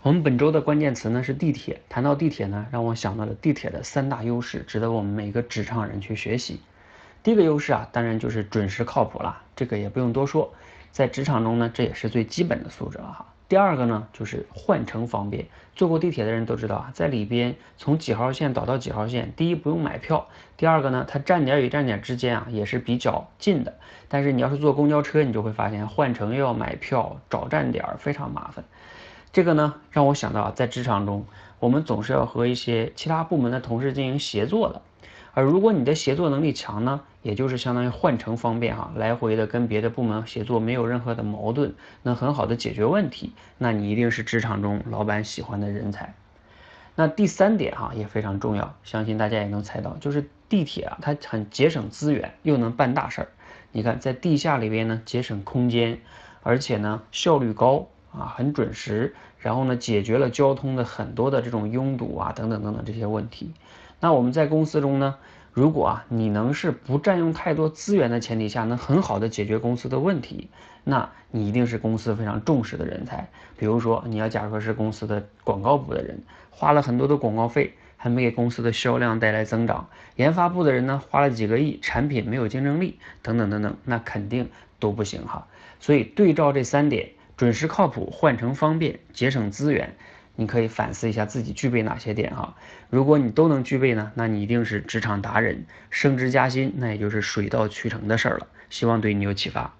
我们本周的关键词呢是地铁。谈到地铁呢，让我想到了地铁的三大优势，值得我们每个职场人去学习。第一个优势啊，当然就是准时靠谱了，这个也不用多说，在职场中呢，这也是最基本的素质了哈。第二个呢，就是换乘方便。坐过地铁的人都知道啊，在里边从几号线倒到几号线，第一不用买票，第二个呢，它站点与站点之间啊也是比较近的。但是你要是坐公交车，你就会发现换乘又要买票、找站点，非常麻烦。这个呢，让我想到啊，在职场中，我们总是要和一些其他部门的同事进行协作的。而如果你的协作能力强呢，也就是相当于换乘方便哈，来回的跟别的部门协作，没有任何的矛盾，能很好的解决问题，那你一定是职场中老板喜欢的人才。那第三点哈也非常重要，相信大家也能猜到，就是地铁啊，它很节省资源，又能办大事儿。你看，在地下里边呢，节省空间，而且呢效率高。啊，很准时，然后呢，解决了交通的很多的这种拥堵啊，等等等等这些问题。那我们在公司中呢，如果啊你能是不占用太多资源的前提下，能很好的解决公司的问题，那你一定是公司非常重视的人才。比如说，你要假如说是公司的广告部的人，花了很多的广告费，还没给公司的销量带来增长；研发部的人呢，花了几个亿，产品没有竞争力，等等等等，那肯定都不行哈。所以对照这三点。准时靠谱，换乘方便，节省资源，你可以反思一下自己具备哪些点哈。如果你都能具备呢，那你一定是职场达人，升职加薪那也就是水到渠成的事儿了。希望对你有启发。